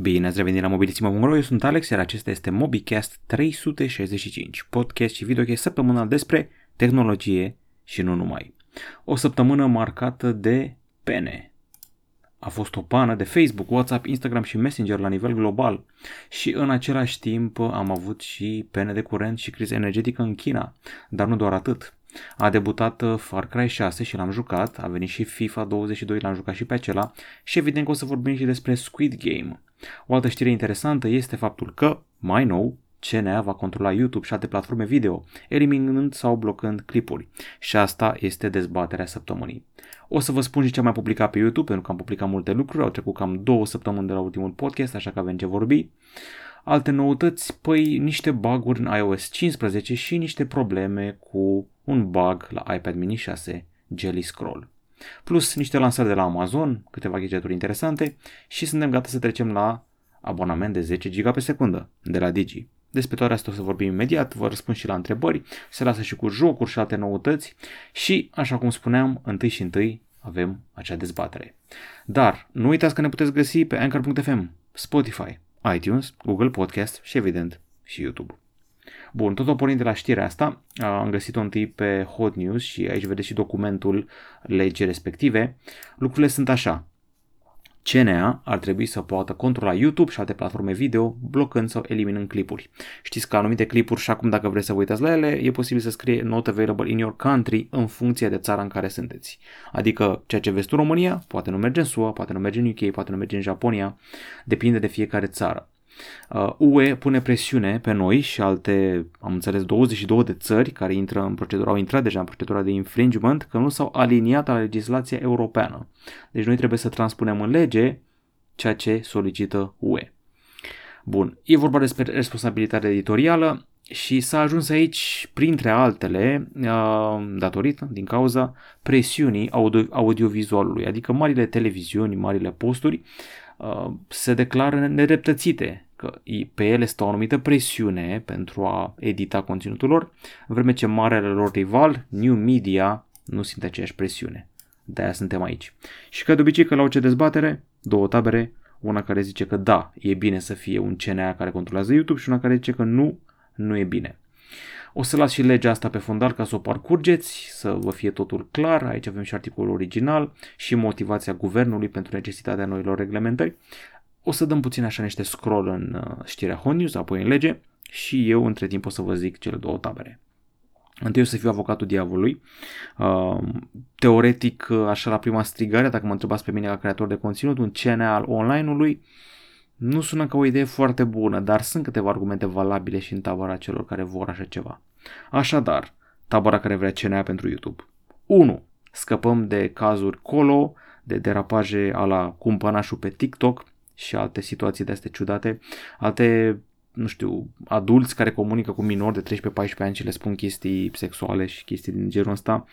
Bine ați revenit la mobilisimo.ro, eu sunt Alex, iar acesta este MobiCast 365, podcast și videocast săptămânal despre tehnologie și nu numai. O săptămână marcată de pene. A fost o pană de Facebook, WhatsApp, Instagram și Messenger la nivel global și în același timp am avut și pene de curent și criză energetică în China, dar nu doar atât. A debutat uh, Far Cry 6 și l-am jucat, a venit și FIFA 22, l-am jucat și pe acela și evident că o să vorbim și despre Squid Game. O altă știre interesantă este faptul că, mai nou, CNA va controla YouTube și alte platforme video, eliminând sau blocând clipuri. Și asta este dezbaterea săptămânii. O să vă spun și ce am mai publicat pe YouTube, pentru că am publicat multe lucruri, au trecut cam două săptămâni de la ultimul podcast, așa că avem ce vorbi. Alte noutăți, păi niște bug-uri în iOS 15 și niște probleme cu un bug la iPad mini 6 Jelly Scroll. Plus niște lansări de la Amazon, câteva gadgeturi interesante și suntem gata să trecem la abonament de 10 GB pe secundă de la Digi. Despre toate astea o să vorbim imediat, vă răspund și la întrebări, se lasă și cu jocuri și alte noutăți și, așa cum spuneam, întâi și întâi avem acea dezbatere. Dar nu uitați că ne puteți găsi pe Anchor.fm, Spotify, iTunes, Google Podcast și evident și YouTube. Bun, tot o pornind de la știrea asta, am găsit-o întâi pe Hot News și aici vedeți și documentul legii respective. Lucrurile sunt așa. CNA ar trebui să poată controla YouTube și alte platforme video, blocând sau eliminând clipuri. Știți că anumite clipuri și acum dacă vreți să vă uitați la ele, e posibil să scrie not available in your country în funcție de țara în care sunteți. Adică ceea ce vezi tu în România, poate nu merge în SUA, poate nu merge în UK, poate nu merge în Japonia, depinde de fiecare țară. Uh, UE pune presiune pe noi și alte, am înțeles, 22 de țări care intră în procedură, au intrat deja în procedura de infringement, că nu s-au aliniat la legislația europeană. Deci noi trebuie să transpunem în lege ceea ce solicită UE. Bun, e vorba despre responsabilitate editorială și s-a ajuns aici, printre altele, uh, datorită, din cauza presiunii audio- audiovizualului, adică marile televiziuni, marile posturi uh, se declară nedreptățite că pe ele stă o anumită presiune pentru a edita conținutul lor, în vreme ce marele lor rival, New Media, nu simte aceeași presiune. De-aia suntem aici. Și ca de obicei că la orice dezbatere, două tabere, una care zice că da, e bine să fie un CNA care controlează YouTube și una care zice că nu, nu e bine. O să las și legea asta pe fundal ca să o parcurgeți, să vă fie totul clar. Aici avem și articolul original și motivația guvernului pentru necesitatea noilor reglementări. O să dăm puțin așa niște scroll în uh, știrea Hot News, apoi în lege și eu între timp o să vă zic cele două tabere. Întâi o să fiu avocatul diavolului. Uh, teoretic, uh, așa la prima strigare, dacă mă întrebați pe mine ca creator de conținut, un CNA al online-ului nu sună ca o idee foarte bună, dar sunt câteva argumente valabile și în tabăra celor care vor așa ceva. Așadar, tabăra care vrea CNA pentru YouTube. 1. Scăpăm de cazuri colo, de derapaje a la cumpănașul pe TikTok și alte situații de astea ciudate, alte, nu știu, adulți care comunică cu minori de 13-14 ani și le spun chestii sexuale și chestii din genul ăsta.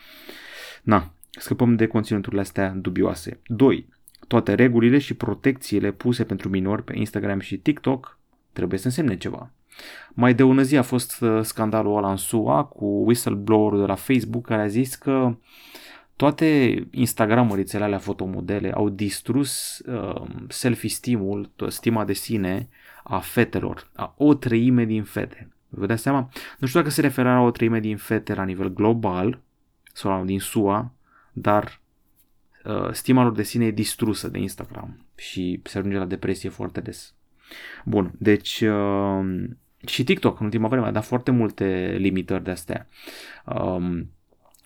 Na, scăpăm de conținuturile astea dubioase. 2. Toate regulile și protecțiile puse pentru minori pe Instagram și TikTok trebuie să însemne ceva. Mai de ună zi a fost uh, scandalul ăla în SUA cu whistleblower de la Facebook care a zis că toate Instagram-ărițele alea fotomodele au distrus uh, self-esteem-ul, stima de sine a fetelor, a o treime din fete. Vă dați seama? Nu știu dacă se referă la o treime din fete la nivel global sau din SUA, dar uh, stima lor de sine e distrusă de Instagram și se ajunge la depresie foarte des. Bun, deci uh, și TikTok în ultima vreme a dat foarte multe limitări de astea. Um,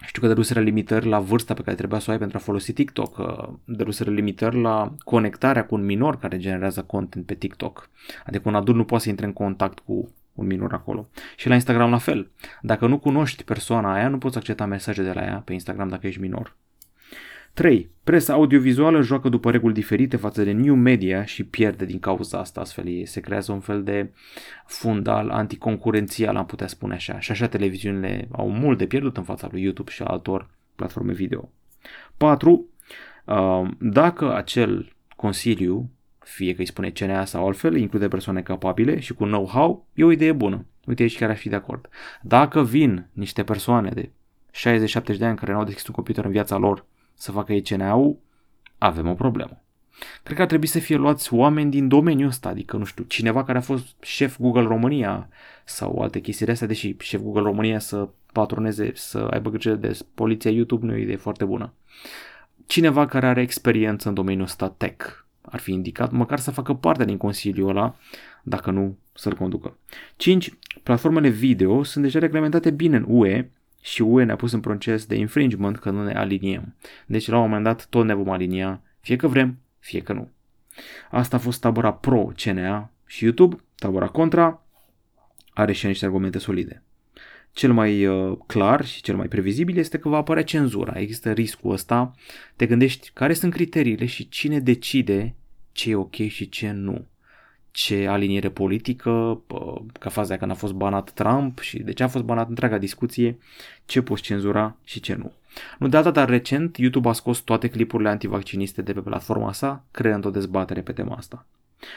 știu că dăruseră limitări la vârsta pe care trebuia să o ai pentru a folosi TikTok, uh, dăruseră limitări la conectarea cu un minor care generează content pe TikTok. Adică un adult nu poate să intre în contact cu un minor acolo. Și la Instagram la fel. Dacă nu cunoști persoana aia, nu poți accepta mesaje de la ea pe Instagram dacă ești minor. 3. Presa audiovizuală joacă după reguli diferite față de new media și pierde din cauza asta, astfel se creează un fel de fundal anticoncurențial, am putea spune așa. Și așa televiziunile au mult de pierdut în fața lui YouTube și altor platforme video. 4. Uh, dacă acel consiliu, fie că îi spune CNA sau altfel, include persoane capabile și cu know-how, e o idee bună. Uite, aici chiar aș fi de acord. Dacă vin niște persoane de 60-70 de ani care nu au deschis un computer în viața lor să facă ei CNA-ul, avem o problemă. Cred că ar trebui să fie luați oameni din domeniul ăsta, adică, nu știu, cineva care a fost șef Google România sau alte chestii de astea, deși șef Google România să patroneze, să aibă grijă de poliția YouTube nu e o idee foarte bună. Cineva care are experiență în domeniul ăsta tech ar fi indicat, măcar să facă parte din consiliul ăla, dacă nu să-l conducă. 5. Platformele video sunt deja reglementate bine în UE și UE ne-a pus în proces de infringement că nu ne aliniem. Deci la un moment dat tot ne vom alinia, fie că vrem, fie că nu. Asta a fost tabăra pro-CNA și YouTube, tabăra contra, are și niște argumente solide. Cel mai uh, clar și cel mai previzibil este că va apărea cenzura. Există riscul ăsta. Te gândești care sunt criteriile și cine decide ce e ok și ce nu. Ce aliniere politică, ca faza când a fost banat Trump și de ce a fost banat întreaga discuție, ce poți cenzura și ce nu. Nu de data, dar recent, YouTube a scos toate clipurile antivacciniste de pe platforma sa, creând o dezbatere pe tema asta.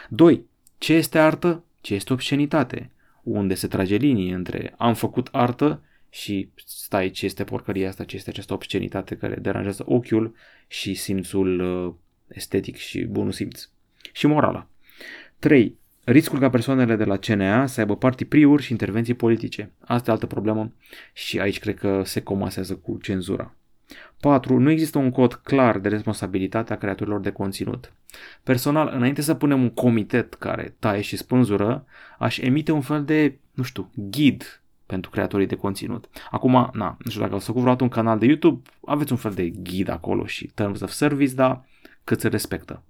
2. Ce este artă? Ce este obscenitate? Unde se trage linie între am făcut artă și stai ce este porcăria asta, ce este această obscenitate care deranjează ochiul și simțul uh, estetic și bunul simț. Și morala. 3. Riscul ca persoanele de la CNA să aibă priuri și intervenții politice. Asta e altă problemă și aici cred că se comasează cu cenzura. 4. Nu există un cod clar de responsabilitate a creatorilor de conținut. Personal, înainte să punem un comitet care taie și spânzură, aș emite un fel de, nu știu, ghid pentru creatorii de conținut. Acum, na, nu știu dacă ați făcut vreodată un canal de YouTube, aveți un fel de ghid acolo și terms of service, dar cât se respectă.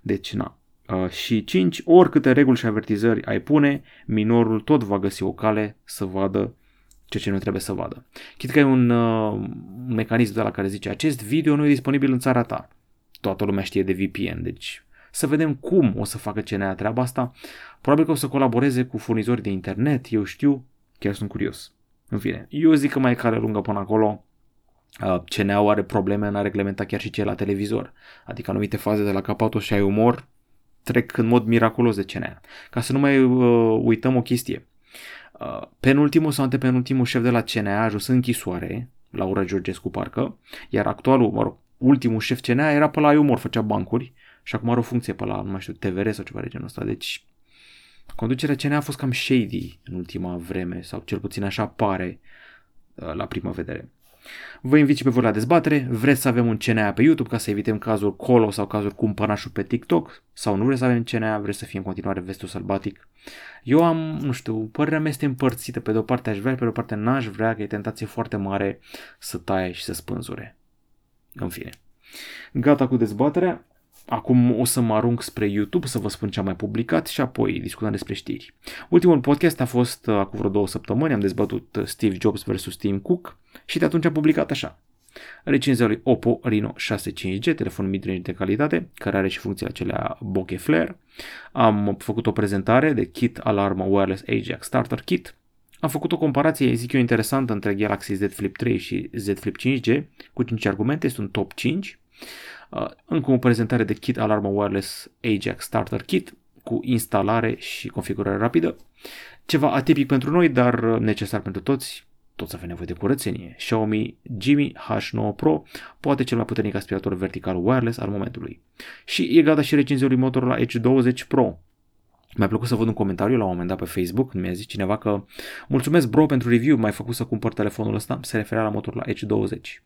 Deci, na, Uh, și 5. Oricâte reguli și avertizări ai pune, minorul tot va găsi o cale să vadă ceea ce nu trebuie să vadă. Chit că e un, uh, un mecanism de la care zice acest video nu e disponibil în țara ta. Toată lumea știe de VPN, deci să vedem cum o să facă CNA treaba asta. Probabil că o să colaboreze cu furnizori de internet, eu știu, chiar sunt curios. În fine, eu zic că mai e cale lungă până acolo. Uh, CNA are probleme în a reglementa chiar și ce la televizor. Adică anumite faze de la capatul și ai umor trec în mod miraculos de CNA. Ca să nu mai uh, uităm o chestie. Uh, penultimul sau antepenultimul șef de la CNA a ajuns în închisoare, Laura Georgescu parcă, iar actualul, mă rog, ultimul șef CNA era pe la Iumor, făcea bancuri și acum are o funcție pe la, nu mai știu, TVR sau ceva de genul ăsta. Deci conducerea CNA a fost cam shady în ultima vreme, sau cel puțin așa pare uh, la prima vedere. Vă invit și pe voi la dezbatere. Vreți să avem un CNA pe YouTube ca să evităm cazul Colo sau cazul cumpănașul pe TikTok? Sau nu vreți să avem CNA, vreți să fie în continuare vestul sălbatic? Eu am, nu știu, părerea mea este împărțită. Pe de o parte aș vrea, pe de o parte n-aș vrea, că e tentație foarte mare să taie și să spânzure. În fine. Gata cu dezbaterea. Acum o să mă arunc spre YouTube să vă spun ce am mai publicat și apoi discutăm despre știri. Ultimul podcast a fost uh, acum vreo două săptămâni, am dezbătut uh, Steve Jobs vs. Tim Cook și de atunci am publicat așa. Recenzia lui Oppo Reno 6.5G, telefon mid de calitate, care are și funcțiile acelea bokeh flare. Am făcut o prezentare de kit alarmă wireless Ajax starter kit. Am făcut o comparație, zic eu, interesantă între Galaxy Z Flip 3 și Z Flip 5G cu 5 argumente, este un top 5. Uh, încă o prezentare de kit Alarma Wireless Ajax Starter Kit cu instalare și configurare rapidă. Ceva atipic pentru noi, dar necesar pentru toți. Toți avem nevoie de curățenie. Xiaomi Jimmy H9 Pro, poate cel mai puternic aspirator vertical wireless al momentului. Și e gata și recenzia lui Motorola Edge 20 Pro, mi-a plăcut să văd un comentariu la un moment dat pe Facebook, mi-a zis cineva că mulțumesc bro pentru review, m-ai făcut să cumpăr telefonul ăsta, se referea la Motorola Edge 20.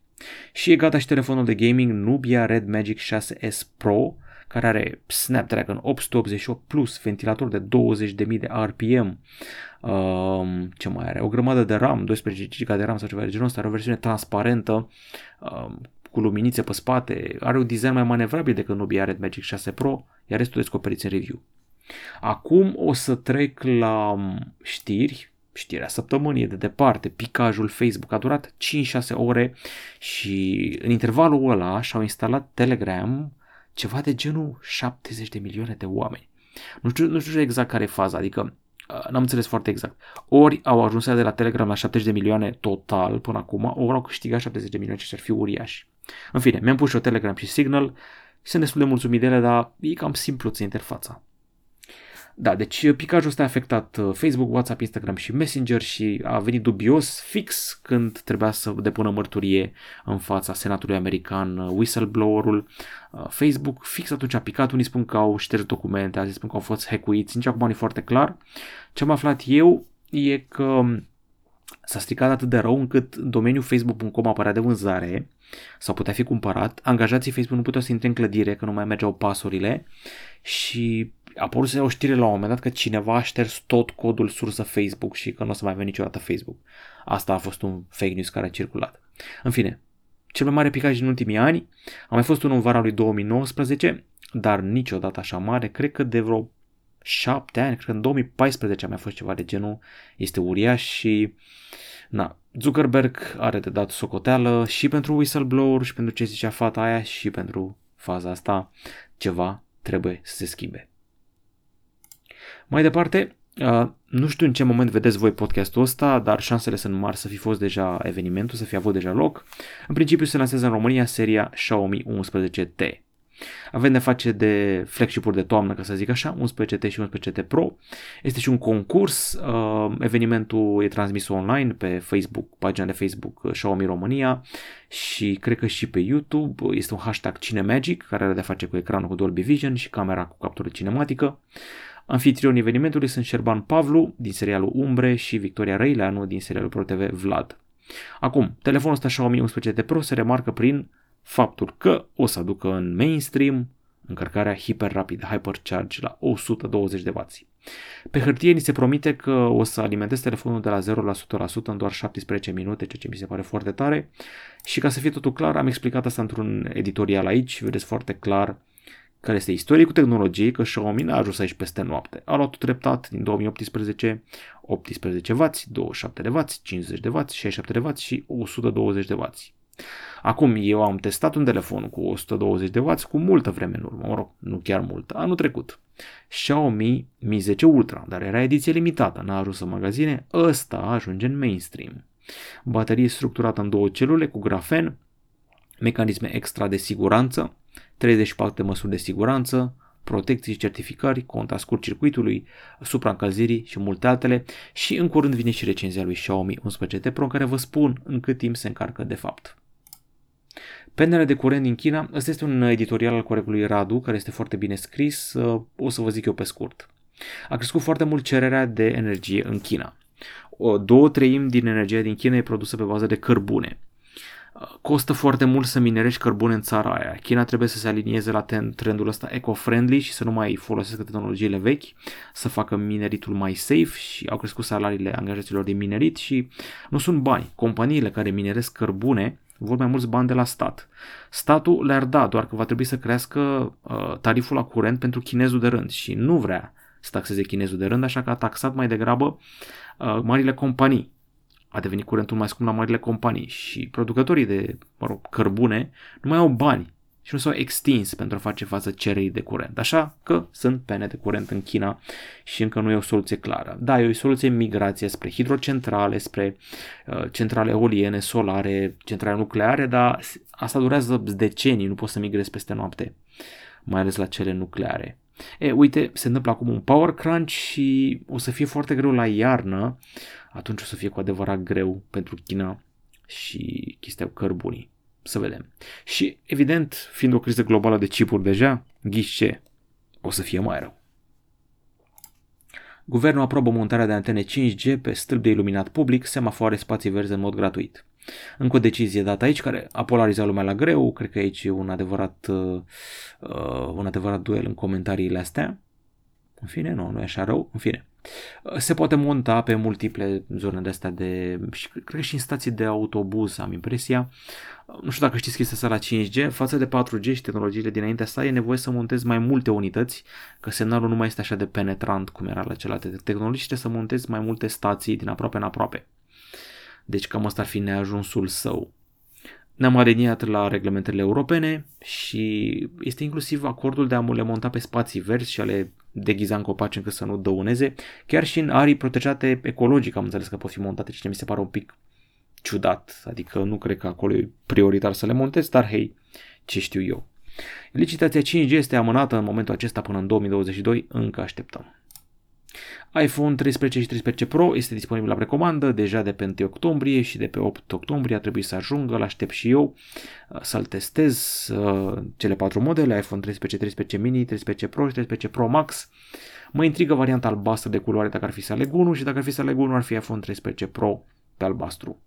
Și e gata și telefonul de gaming Nubia Red Magic 6S Pro, care are Snapdragon 888 Plus, ventilator de 20.000 de RPM, um, ce mai are, o grămadă de RAM, 12 GB de RAM sau ceva de genul ăsta, are o versiune transparentă, um, cu luminițe pe spate, are un design mai manevrabil decât Nubia Red Magic 6 Pro, iar restul descoperiți în review. Acum o să trec la um, știri, știrea săptămânii de departe, picajul Facebook a durat 5-6 ore și în intervalul ăla și-au instalat Telegram ceva de genul 70 de milioane de oameni. Nu știu, nu știu exact care e faza, adică uh, n-am înțeles foarte exact. Ori au ajuns de la Telegram la 70 de milioane total până acum, ori au câștigat 70 de milioane, ce ar fi uriași. În fine, mi-am pus și o Telegram și Signal, sunt destul de mulțumit de ele, dar e cam simplu ți interfața. Da, deci picajul ăsta a afectat uh, Facebook, WhatsApp, Instagram și Messenger și a venit dubios fix când trebuia să depună mărturie în fața Senatului American uh, whistleblower-ul uh, Facebook. Fix atunci a picat, unii spun că au șters documente, alții spun că au fost hackuiți, nici acum nu e foarte clar. Ce am aflat eu e că um, s-a stricat atât de rău încât domeniul facebook.com apărea de vânzare sau putea fi cumpărat, angajații Facebook nu puteau să intre în clădire că nu mai mergeau pasurile și a apărut o știre la un moment dat că cineva a șters tot codul sursă Facebook și că nu o să mai avem niciodată Facebook. Asta a fost un fake news care a circulat. În fine, cel mai mare picaj din ultimii ani a mai fost unul în vara lui 2019, dar niciodată așa mare, cred că de vreo șapte ani, cred că în 2014 a mai fost ceva de genul, este uriaș și na, Zuckerberg are de dat socoteală și pentru whistleblower și pentru ce zicea fata aia și pentru faza asta ceva trebuie să se schimbe. Mai departe, Uh, nu știu în ce moment vedeți voi podcastul ăsta, dar șansele sunt mari să fi fost deja evenimentul, să fi avut deja loc. În principiu se lansează în România seria Xiaomi 11T. Avem de face de flagship-uri de toamnă, ca să zic așa, 11T și 11T Pro. Este și un concurs, uh, evenimentul e transmis online pe Facebook, pagina de Facebook uh, Xiaomi România și cred că și pe YouTube. Este un hashtag Cinemagic care are de face cu ecranul cu Dolby Vision și camera cu captură cinematică. Anfitrionii evenimentului sunt Șerban Pavlu din serialul Umbre și Victoria Răileanu din serialul ProTV Vlad. Acum, telefonul ăsta Xiaomi 11T Pro se remarcă prin faptul că o să aducă în mainstream încărcarea hiper-rapid, hypercharge la 120 de W. Pe hârtie ni se promite că o să alimentez telefonul de la 0 la 100% în doar 17 minute, ceea ce mi se pare foarte tare. Și ca să fie totul clar, am explicat asta într-un editorial aici, vedeți foarte clar care este istoricul tehnologiei, că Xiaomi n-a ajuns aici peste noapte. A luat treptat din 2018 18 W, 27 de W, 50 de W, 67 de W și 120 de W. Acum, eu am testat un telefon cu 120 de W cu multă vreme în urmă, mă rog, nu chiar mult, anul trecut. Xiaomi Mi 10 Ultra, dar era ediție limitată, n-a ajuns în magazine, ăsta ajunge în mainstream. Baterie structurată în două celule cu grafen, mecanisme extra de siguranță, 34 de măsuri de siguranță, protecții și certificări, conta scurt circuitului, supraîncălzirii și multe altele și în curând vine și recenzia lui Xiaomi 11T Pro în care vă spun în cât timp se încarcă de fapt. Penele de curent din China, ăsta este un editorial al colegului Radu, care este foarte bine scris, o să vă zic eu pe scurt. A crescut foarte mult cererea de energie în China. O două treimi din energia din China e produsă pe bază de cărbune costă foarte mult să minerești cărbune în țara aia. China trebuie să se alinieze la trendul ăsta eco-friendly și să nu mai folosească tehnologiile vechi, să facă mineritul mai safe și au crescut salariile angajaților din minerit și nu sunt bani. Companiile care mineresc cărbune vor mai mulți bani de la stat. Statul le-ar da, doar că va trebui să crească uh, tariful la curent pentru chinezul de rând și nu vrea să taxeze chinezul de rând, așa că a taxat mai degrabă uh, marile companii a devenit curentul mai scump la marile companii și producătorii de mă rog, cărbune nu mai au bani și nu s-au extins pentru a face față cererii de curent. Așa că sunt pene de curent în China și încă nu e o soluție clară. Da, e o soluție migrație spre hidrocentrale, spre uh, centrale eoliene, solare, centrale nucleare, dar asta durează decenii, nu poți să migrezi peste noapte, mai ales la cele nucleare. E, uite, se întâmplă acum un power crunch și o să fie foarte greu la iarnă atunci o să fie cu adevărat greu pentru China și chestia cu cărbunii. Să vedem. Și, evident, fiind o criză globală de chipuri deja, ghiși ce? O să fie mai rău. Guvernul aprobă montarea de antene 5G pe stâlp de iluminat public, semafoare, spații verzi în mod gratuit. Încă o decizie dată aici care a polarizat lumea la greu, cred că aici e un adevărat, uh, uh un adevărat duel în comentariile astea. În fine, nu, nu e așa rău, în fine. Se poate monta pe multiple zone de astea de, și cred că și în stații de autobuz, am impresia. Nu știu dacă știți chestia asta la 5G, față de 4G și tehnologiile dinaintea asta, e nevoie să montezi mai multe unități, că semnalul nu mai este așa de penetrant cum era la celelalte tehnologii și trebuie să montezi mai multe stații din aproape în aproape. Deci cam asta ar fi neajunsul său. Ne-am aliniat la reglementările europene și este inclusiv acordul de a le monta pe spații verzi și a le deghiza în copaci încât să nu dăuneze. Chiar și în arii protejate ecologic am înțeles că pot fi montate, ceea ce mi se pare un pic ciudat. Adică nu cred că acolo e prioritar să le montez, dar hei, ce știu eu. Licitația 5G este amânată în momentul acesta până în 2022, încă așteptăm. iPhone 13 și 13 Pro este disponibil la precomandă deja de pe 1 octombrie și de pe 8 octombrie a trebuit să ajungă, l-aștept și eu uh, să-l testez uh, cele patru modele, iPhone 13, 13 mini, 13 Pro și 13 Pro Max. Mă intrigă varianta albastră de culoare dacă ar fi să aleg unul și dacă ar fi să aleg unul ar fi iPhone 13 Pro pe albastru.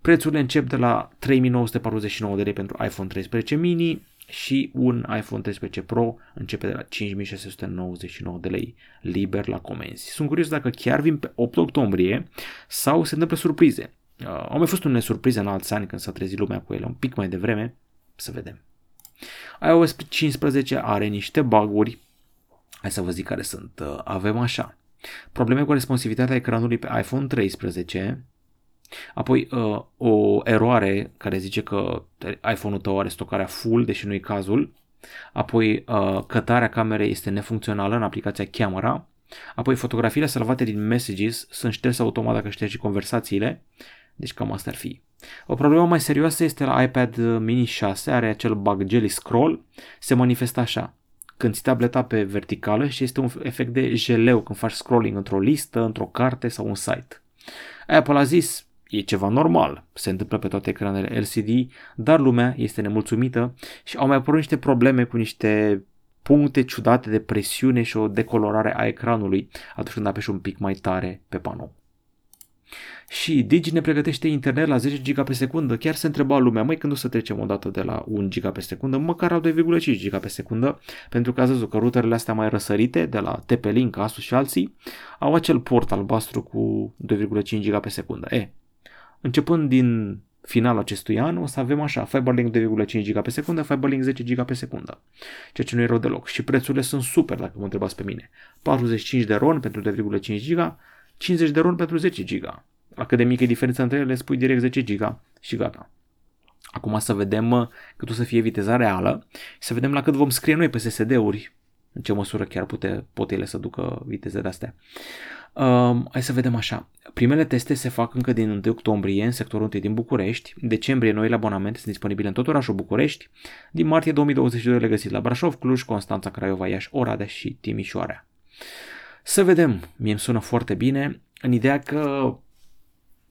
Prețurile încep de la 3949 de lei pentru iPhone 13 mini și un iPhone 13 Pro începe de la 5699 de lei liber la comenzi. Sunt curios dacă chiar vin pe 8 octombrie sau se întâmplă surprize. Uh, au mai fost unele surprize în alți ani când s-a trezit lumea cu ele un pic mai devreme. Să vedem. iOS 15 are niște baguri. Hai să vă zic care sunt. Uh, avem așa. Probleme cu responsivitatea ecranului pe iPhone 13, Apoi uh, o eroare care zice că iPhone-ul tău are stocarea full, deși nu e cazul. Apoi uh, cătarea camerei este nefuncțională în aplicația Camera. Apoi fotografiile salvate din Messages sunt șterse automat dacă ștergi conversațiile. Deci cam asta ar fi. O problemă mai serioasă este la iPad mini 6, are acel bug jelly scroll, se manifestă așa. Când ții tableta pe verticală și este un efect de jeleu când faci scrolling într-o listă, într-o carte sau un site. Apple a zis, E ceva normal, se întâmplă pe toate ecranele LCD, dar lumea este nemulțumită și au mai apărut niște probleme cu niște puncte ciudate de presiune și o decolorare a ecranului atunci când apeși un pic mai tare pe panou. Și Digi ne pregătește internet la 10 GB pe secundă. Chiar se întreba lumea, mai când o să trecem odată de la 1 GB pe secundă, măcar la 2,5 GB pe secundă, pentru că ați văzut că routerele astea mai răsărite, de la TP-Link, Asus și alții, au acel port albastru cu 2,5 GB pe secundă. E, Începând din finalul acestui an o să avem așa, Fiberlink 2,5 GB pe secundă, Fiberlink 10 GB pe secundă, ceea ce nu e rău deloc. Și prețurile sunt super dacă mă întrebați pe mine. 45 de RON pentru 2,5 GB, 50 de RON pentru 10 GB. La cât de mică e diferența între ele, spui direct 10 GB și gata. Acum să vedem cât o să fie viteza reală și să vedem la cât vom scrie noi pe SSD-uri, în ce măsură chiar pute, pot ele să ducă vitezele astea. Um, hai să vedem așa. Primele teste se fac încă din 1 octombrie în sectorul 1 din București. În decembrie noile abonamente sunt disponibile în tot orașul București. Din martie 2022 le găsiți la Brașov, Cluj, Constanța, Craiova, Iași, Oradea și Timișoara. Să vedem, mie îmi sună foarte bine, în ideea că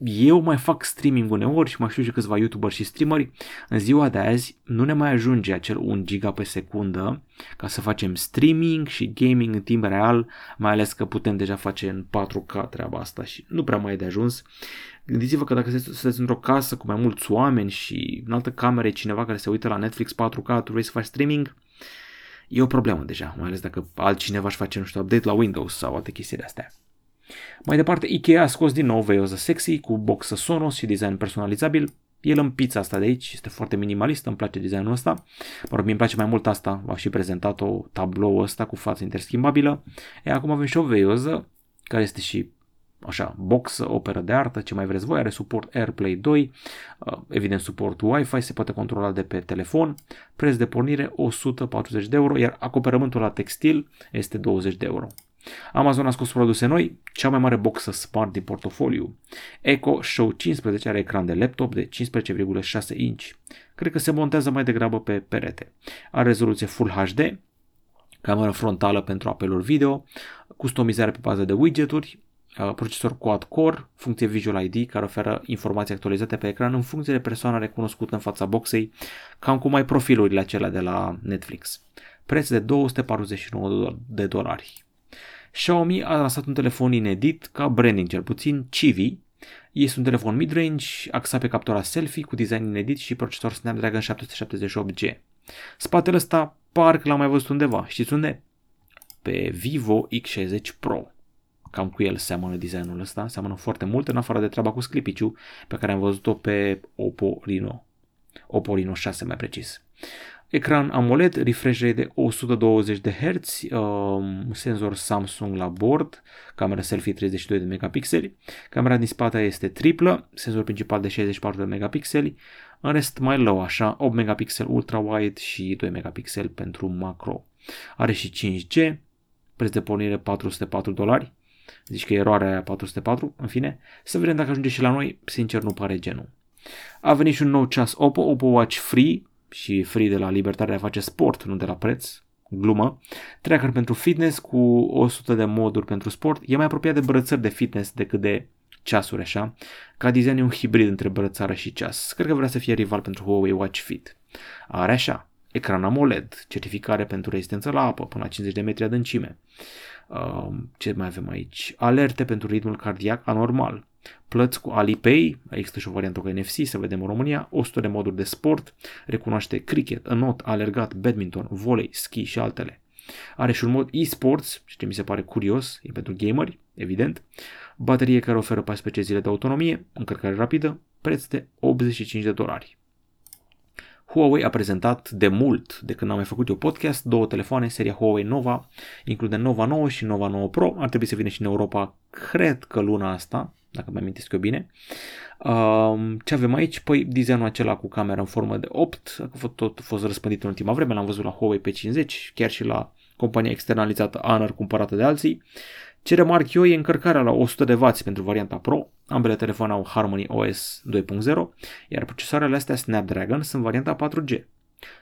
eu mai fac streaming uneori și mai știu și câțiva youtuber și streameri, în ziua de azi nu ne mai ajunge acel 1 giga pe secundă ca să facem streaming și gaming în timp real, mai ales că putem deja face în 4K treaba asta și nu prea mai e de ajuns. Gândiți-vă că dacă sunteți într-o casă cu mai mulți oameni și în altă cameră e cineva care se uită la Netflix 4K, tu vrei să faci streaming, e o problemă deja, mai ales dacă altcineva își face, nu știu, update la Windows sau alte chestii de astea. Mai departe, Ikea a scos din nou veioză sexy cu boxă Sonos și design personalizabil. El în pizza asta de aici este foarte minimalist, îmi place designul ăsta. Mă rog, mi-mi place mai mult asta, v-am și prezentat-o tablou ăsta cu față interschimbabilă. E, acum avem și o veioză, care este și așa, box, operă de artă, ce mai vreți voi, are suport AirPlay 2, uh, evident suport Wi-Fi, se poate controla de pe telefon, preț de pornire 140 de euro, iar acoperământul la textil este 20 de euro. Amazon a scos produse noi, cea mai mare boxă smart din portofoliu. Echo Show 15 are ecran de laptop de 15,6 inch. Cred că se montează mai degrabă pe perete. Are rezoluție Full HD, cameră frontală pentru apeluri video, customizare pe bază de widgeturi, uh, procesor quad-core, funcție Visual ID care oferă informații actualizate pe ecran în funcție de persoana recunoscută în fața boxei, cam cum ai profilurile acelea de la Netflix. Preț de 249 de dolari. Xiaomi a lansat un telefon inedit, ca branding cel puțin, Chivi. Este un telefon mid-range, axat pe captura selfie, cu design inedit și procesor Snapdragon 778G. Spatele ăsta parcă l-am mai văzut undeva. Știți unde? Pe Vivo X60 Pro. Cam cu el seamănă designul ăsta, seamănă foarte mult, în afară de treaba cu sclipiciu pe care am văzut-o pe Oppo Reno. Oppo Reno 6 mai precis. Ecran AMOLED, refresh rate de 120 de Hz, um, senzor Samsung la bord, camera selfie 32 de megapixeli, camera din spate este triplă, senzor principal de 64 de megapixeli, în rest mai low așa, 8 megapixel ultra wide și 2 megapixel pentru macro. Are și 5G, preț de pornire 404 dolari, zici că eroarea aia 404, în fine, să vedem dacă ajunge și la noi, sincer nu pare genul. A venit și un nou ceas Oppo, Oppo Watch Free, și free de la libertatea de a face sport, nu de la preț, glumă, tracker pentru fitness cu 100 de moduri pentru sport, e mai apropiat de brățări de fitness decât de ceasuri așa, ca design e un hibrid între brățară și ceas. Cred că vrea să fie rival pentru Huawei Watch Fit. Are așa, ecran AMOLED, certificare pentru rezistență la apă până la 50 de metri adâncime. Uh, ce mai avem aici? Alerte pentru ritmul cardiac anormal. Plăți cu Alipay, există și o variantă cu NFC, să vedem în România, 100 de moduri de sport, recunoaște cricket, înot, alergat, badminton, volei, ski și altele. Are și un mod e-sports, ce mi se pare curios, e pentru gameri, evident. Baterie care oferă 14 zile de autonomie, încărcare rapidă, preț de 85 de dolari. Huawei a prezentat de mult, de când am mai făcut eu podcast, două telefoane, seria Huawei Nova, include Nova 9 și Nova 9 Pro. Ar trebui să vină și în Europa, cred că luna asta, dacă mi amintesc eu bine. Um, ce avem aici? Păi designul acela cu camera în formă de 8, a fost, tot fost răspândit în ultima vreme, l-am văzut la Huawei P50, chiar și la compania externalizată Honor cumpărată de alții. Ce remarc eu e încărcarea la 100 de W pentru varianta Pro, ambele telefoane au Harmony OS 2.0, iar procesoarele astea Snapdragon sunt varianta 4G.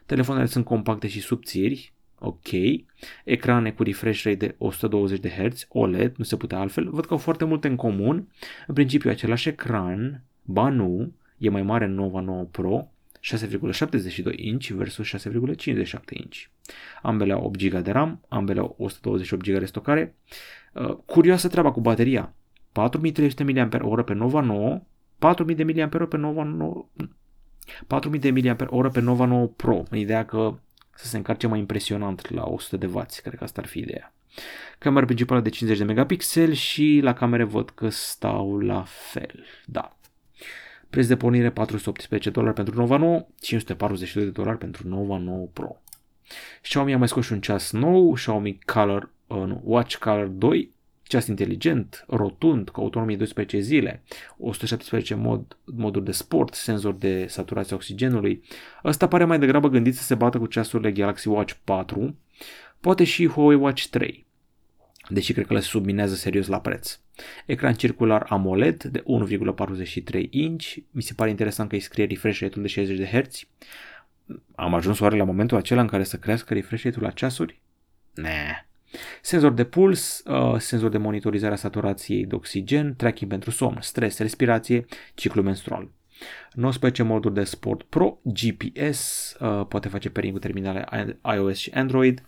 Telefoanele sunt compacte și subțiri, ok, ecrane cu refresh rate de 120 de Hz, OLED, nu se putea altfel, văd că au foarte multe în comun, în principiu același ecran, ba nu, e mai mare în Nova 9 Pro, 6,72 inch versus 6,57 inch. Ambele au 8 GB de RAM, ambele au 128 GB de stocare. Uh, curioasă treaba cu bateria. 4300 mAh pe Nova 9, 4000 de mAh pe Nova 9, 4000 de mAh pe Nova 9 Pro. Ideea că să se încarce mai impresionant la 100 de W, cred că asta ar fi ideea. Camera principală de 50 de megapixel și la camere văd că stau la fel. Da. Preț de pornire 418 dolari pentru Nova 9, 542 de dolari pentru Nova 9 Pro. Xiaomi a mai scos și un ceas nou, Xiaomi Color, uh, nu, Watch Color 2, ceas inteligent, rotund, cu autonomie 12 zile, 117 mod, moduri de sport, senzor de saturație a oxigenului. Ăsta pare mai degrabă gândit să se bată cu ceasurile Galaxy Watch 4, poate și Huawei Watch 3, deși cred că le subminează serios la preț. Ecran circular AMOLED de 1,43 inch, mi se pare interesant că îi scrie refresh rate-ul de 60 de Hz. Am ajuns oare la momentul acela în care să crească refresh rate-ul la ceasuri? Ne. Senzor de puls, uh, senzor de monitorizare a saturației de oxigen, tracking pentru somn, stres, respirație, ciclu menstrual. 19 moduri de Sport Pro, GPS, uh, poate face pairing cu terminale iOS și Android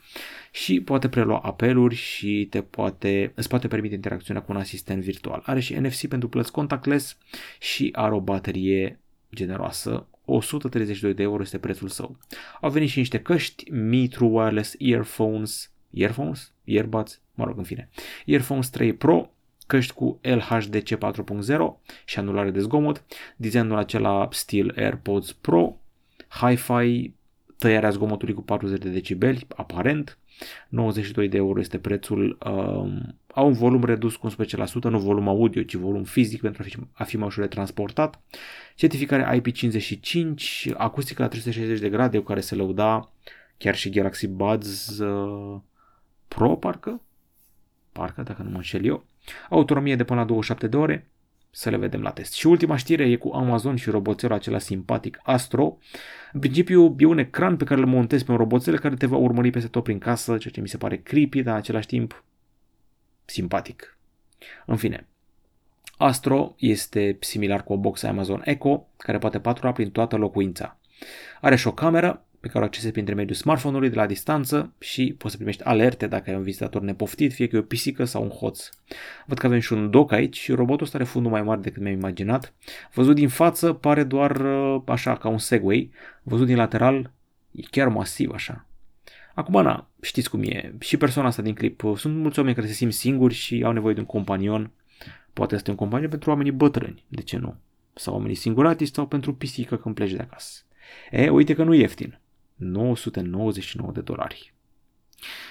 și poate prelua apeluri și te poate, îți poate permite interacțiunea cu un asistent virtual. Are și NFC pentru plăți contactless și are o baterie generoasă 132 de euro este prețul său. Au venit și niște căști, Mi True Wireless Earphones, Earphones? Earbuds? Mă rog, în fine. Earphones 3 Pro, căști cu LHDC 4.0 și anulare de zgomot, designul acela Steel AirPods Pro, Hi-Fi, tăiarea zgomotului cu 40 de decibeli, aparent, 92 de euro este prețul, um, au un volum redus cu 11%, nu volum audio, ci volum fizic pentru a fi, a fi mai ușor de transportat, certificare IP55, acustică la 360 de grade, cu care se lăuda chiar și Galaxy Buds uh, Pro, parcă, parcă, dacă nu mă înșel eu, autonomie de până la 27 de ore, să le vedem la test. Și ultima știre e cu Amazon și roboțelul acela simpatic Astro. În principiu e un ecran pe care îl montezi pe un roboțel care te va urmări peste tot prin casă, ceea ce mi se pare creepy, dar în același timp simpatic. În fine, Astro este similar cu o box Amazon Echo, care poate patrula prin toată locuința. Are și o cameră pe care o accesezi prin intermediul smartphone-ului de la distanță și poți să primești alerte dacă ai un vizitator nepoftit, fie că e o pisică sau un hoț. Văd că avem și un doc aici și robotul ăsta are fundul mai mare decât mi-am imaginat. Văzut din față pare doar uh, așa ca un Segway, văzut din lateral e chiar masiv așa. Acum, na, știți cum e, și persoana asta din clip, uh, sunt mulți oameni care se simt singuri și au nevoie de un companion, poate este un companion pentru oamenii bătrâni, de ce nu? Sau oamenii singuratici sau pentru pisică când pleci de acasă. E, uite că nu e ieftin. 999 de dolari.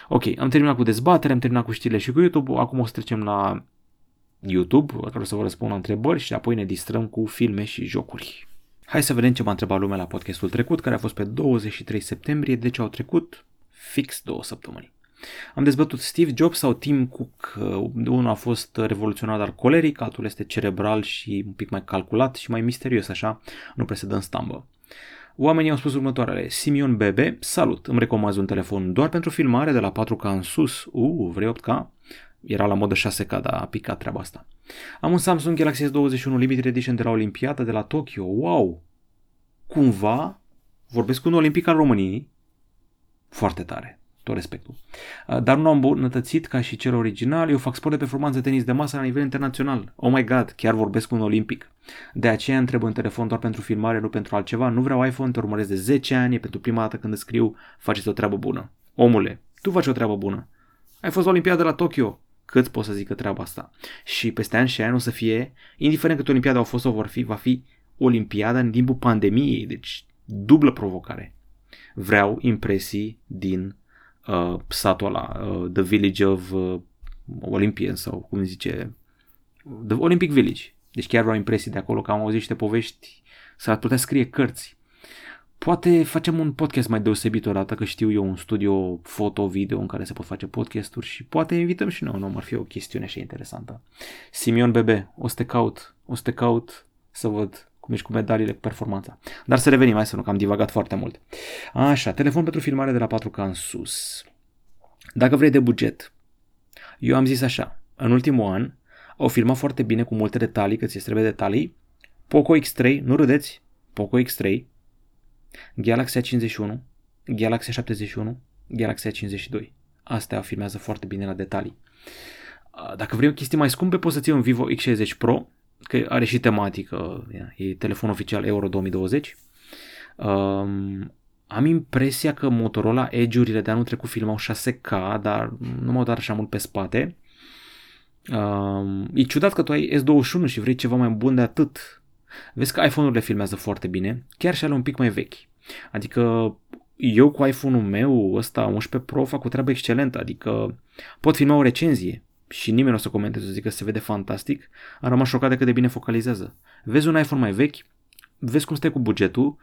Ok, am terminat cu dezbaterea, am terminat cu știrile și cu YouTube, acum o să trecem la YouTube, la care o să vă răspund la întrebări și apoi ne distrăm cu filme și jocuri. Hai să vedem ce m-a întrebat lumea la podcastul trecut, care a fost pe 23 septembrie, deci au trecut fix două săptămâni. Am dezbătut Steve Jobs sau Tim Cook. Unul a fost revoluționar, dar coleric, altul este cerebral și un pic mai calculat și mai misterios așa, nu prea se dă în stambă. Oamenii au spus următoarele. Simion Bebe, salut, îmi recomand un telefon doar pentru filmare de la 4K în sus. Uh, vrei 8K? Era la modă 6K, dar a picat treaba asta. Am un Samsung Galaxy S21 Limited Edition de la Olimpiada de la Tokyo. Wow! Cumva vorbesc cu un olimpic al României. Foarte tare tot respectul. Uh, dar nu am îmbunătățit ca și cel original, eu fac sport de performanță tenis de masă la nivel internațional. Oh my god, chiar vorbesc cu un olimpic. De aceea întreb în telefon doar pentru filmare, nu pentru altceva. Nu vreau iPhone, te urmăresc de 10 ani, e pentru prima dată când îți scriu, faceți o treabă bună. Omule, tu faci o treabă bună. Ai fost la Olimpiada la Tokyo. Cât pot să zică treaba asta? Și peste ani și ani o să fie, indiferent cât Olimpiada au fost sau vor fi, va fi Olimpiada în timpul pandemiei, deci dublă provocare. Vreau impresii din uh, satul ăla, uh, The Village of uh, Olympian sau cum zice, The Olympic Village. Deci chiar vreau impresii de acolo că am auzit niște povești, s-ar putea scrie cărți. Poate facem un podcast mai deosebit o dată, că știu eu un studio foto-video în care se pot face podcasturi și poate invităm și noi, nu ar fi o chestiune așa interesantă. Simion Bebe, o să te caut, o să te caut să văd cum ești cu medaliile, cu performanța. Dar să revenim, hai să nu, că am divagat foarte mult. Așa, telefon pentru filmare de la 4K în sus. Dacă vrei de buget, eu am zis așa, în ultimul an au filmat foarte bine cu multe detalii, că ți trebuie detalii, Poco X3, nu râdeți, Poco X3, Galaxy A51, Galaxy A71, Galaxy A52. Astea filmează foarte bine la detalii. Dacă vrei o chestie mai scumpe, poți să ții un Vivo X60 Pro, că are și tematică, e telefon oficial Euro 2020. Um, am impresia că Motorola Edge-urile de anul trecut filmau 6K, dar nu m-au dat așa mult pe spate. Um, e ciudat că tu ai S21 și vrei ceva mai bun de atât. Vezi că iPhone-urile filmează foarte bine, chiar și ale un pic mai vechi. Adică eu cu iPhone-ul meu, ăsta 11 Pro, fac o treabă excelentă, adică pot filma o recenzie, și nimeni nu o să comenteze, să zică că se vede fantastic, am rămas șocat de cât de bine focalizează. Vezi un iPhone mai vechi, vezi cum stai cu bugetul,